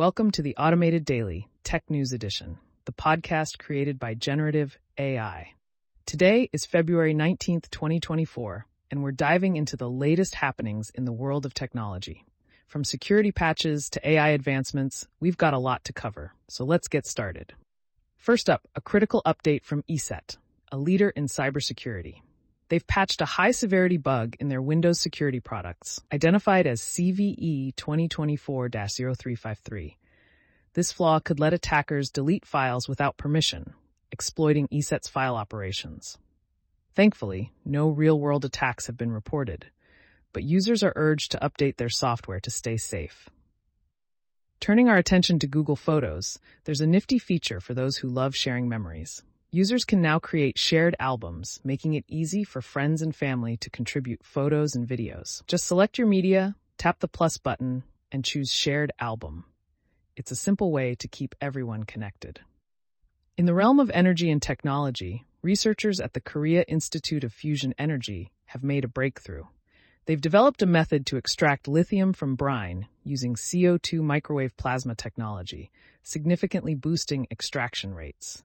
Welcome to the Automated Daily Tech News Edition, the podcast created by Generative AI. Today is February 19th, 2024, and we're diving into the latest happenings in the world of technology. From security patches to AI advancements, we've got a lot to cover, so let's get started. First up, a critical update from ESET, a leader in cybersecurity. They've patched a high severity bug in their Windows security products, identified as CVE 2024 0353. This flaw could let attackers delete files without permission, exploiting ESET's file operations. Thankfully, no real world attacks have been reported, but users are urged to update their software to stay safe. Turning our attention to Google Photos, there's a nifty feature for those who love sharing memories. Users can now create shared albums, making it easy for friends and family to contribute photos and videos. Just select your media, tap the plus button, and choose Shared Album. It's a simple way to keep everyone connected. In the realm of energy and technology, researchers at the Korea Institute of Fusion Energy have made a breakthrough. They've developed a method to extract lithium from brine using CO2 microwave plasma technology, significantly boosting extraction rates.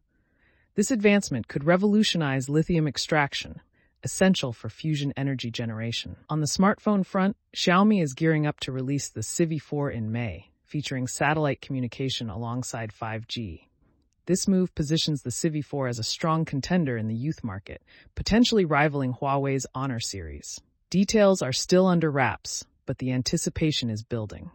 This advancement could revolutionize lithium extraction, essential for fusion energy generation. On the smartphone front, Xiaomi is gearing up to release the Civi 4 in May, featuring satellite communication alongside 5G. This move positions the Civi 4 as a strong contender in the youth market, potentially rivaling Huawei's Honor series. Details are still under wraps, but the anticipation is building.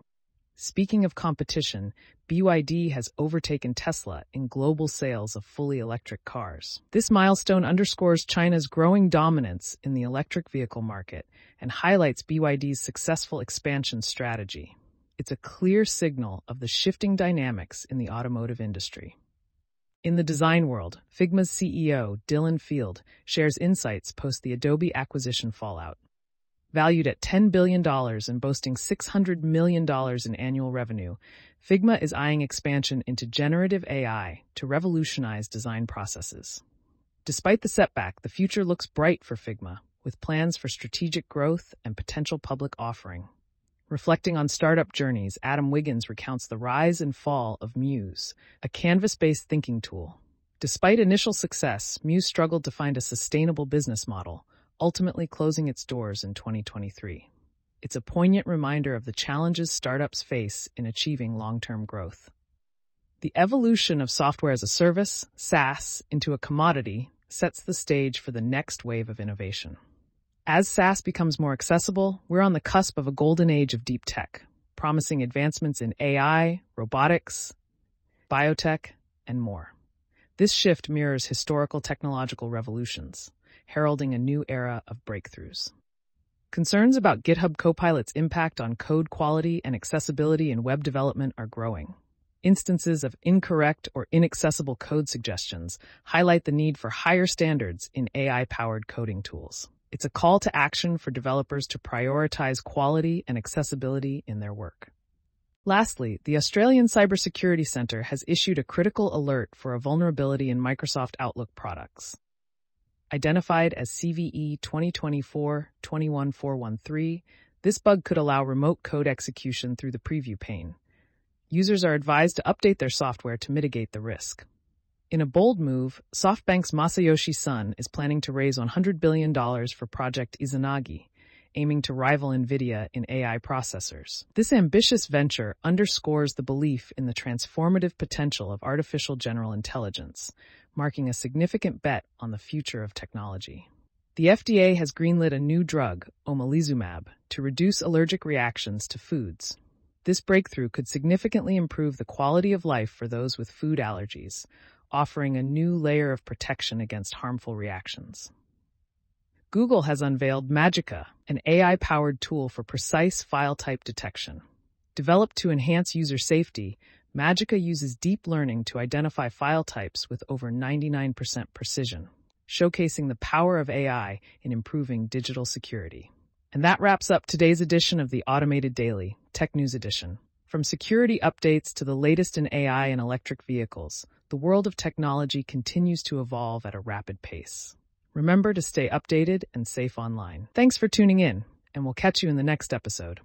Speaking of competition, BYD has overtaken Tesla in global sales of fully electric cars. This milestone underscores China's growing dominance in the electric vehicle market and highlights BYD's successful expansion strategy. It's a clear signal of the shifting dynamics in the automotive industry. In the design world, Figma's CEO, Dylan Field, shares insights post the Adobe acquisition fallout. Valued at $10 billion and boasting $600 million in annual revenue, Figma is eyeing expansion into generative AI to revolutionize design processes. Despite the setback, the future looks bright for Figma, with plans for strategic growth and potential public offering. Reflecting on startup journeys, Adam Wiggins recounts the rise and fall of Muse, a canvas based thinking tool. Despite initial success, Muse struggled to find a sustainable business model ultimately closing its doors in 2023. It's a poignant reminder of the challenges startups face in achieving long-term growth. The evolution of software as a service, SaaS, into a commodity sets the stage for the next wave of innovation. As SaaS becomes more accessible, we're on the cusp of a golden age of deep tech, promising advancements in AI, robotics, biotech, and more. This shift mirrors historical technological revolutions heralding a new era of breakthroughs. Concerns about GitHub Copilot's impact on code quality and accessibility in web development are growing. Instances of incorrect or inaccessible code suggestions highlight the need for higher standards in AI powered coding tools. It's a call to action for developers to prioritize quality and accessibility in their work. Lastly, the Australian Cybersecurity Centre has issued a critical alert for a vulnerability in Microsoft Outlook products. Identified as CVE 2024-21413, this bug could allow remote code execution through the preview pane. Users are advised to update their software to mitigate the risk. In a bold move, SoftBank's Masayoshi Son is planning to raise $100 billion for Project Izanagi, aiming to rival NVIDIA in AI processors. This ambitious venture underscores the belief in the transformative potential of artificial general intelligence, marking a significant bet on the future of technology. The FDA has greenlit a new drug, omalizumab, to reduce allergic reactions to foods. This breakthrough could significantly improve the quality of life for those with food allergies, offering a new layer of protection against harmful reactions. Google has unveiled Magika, an AI-powered tool for precise file type detection. Developed to enhance user safety, Magika uses deep learning to identify file types with over 99% precision, showcasing the power of AI in improving digital security. And that wraps up today's edition of the Automated Daily, Tech News Edition. From security updates to the latest in AI and electric vehicles, the world of technology continues to evolve at a rapid pace. Remember to stay updated and safe online. Thanks for tuning in, and we'll catch you in the next episode.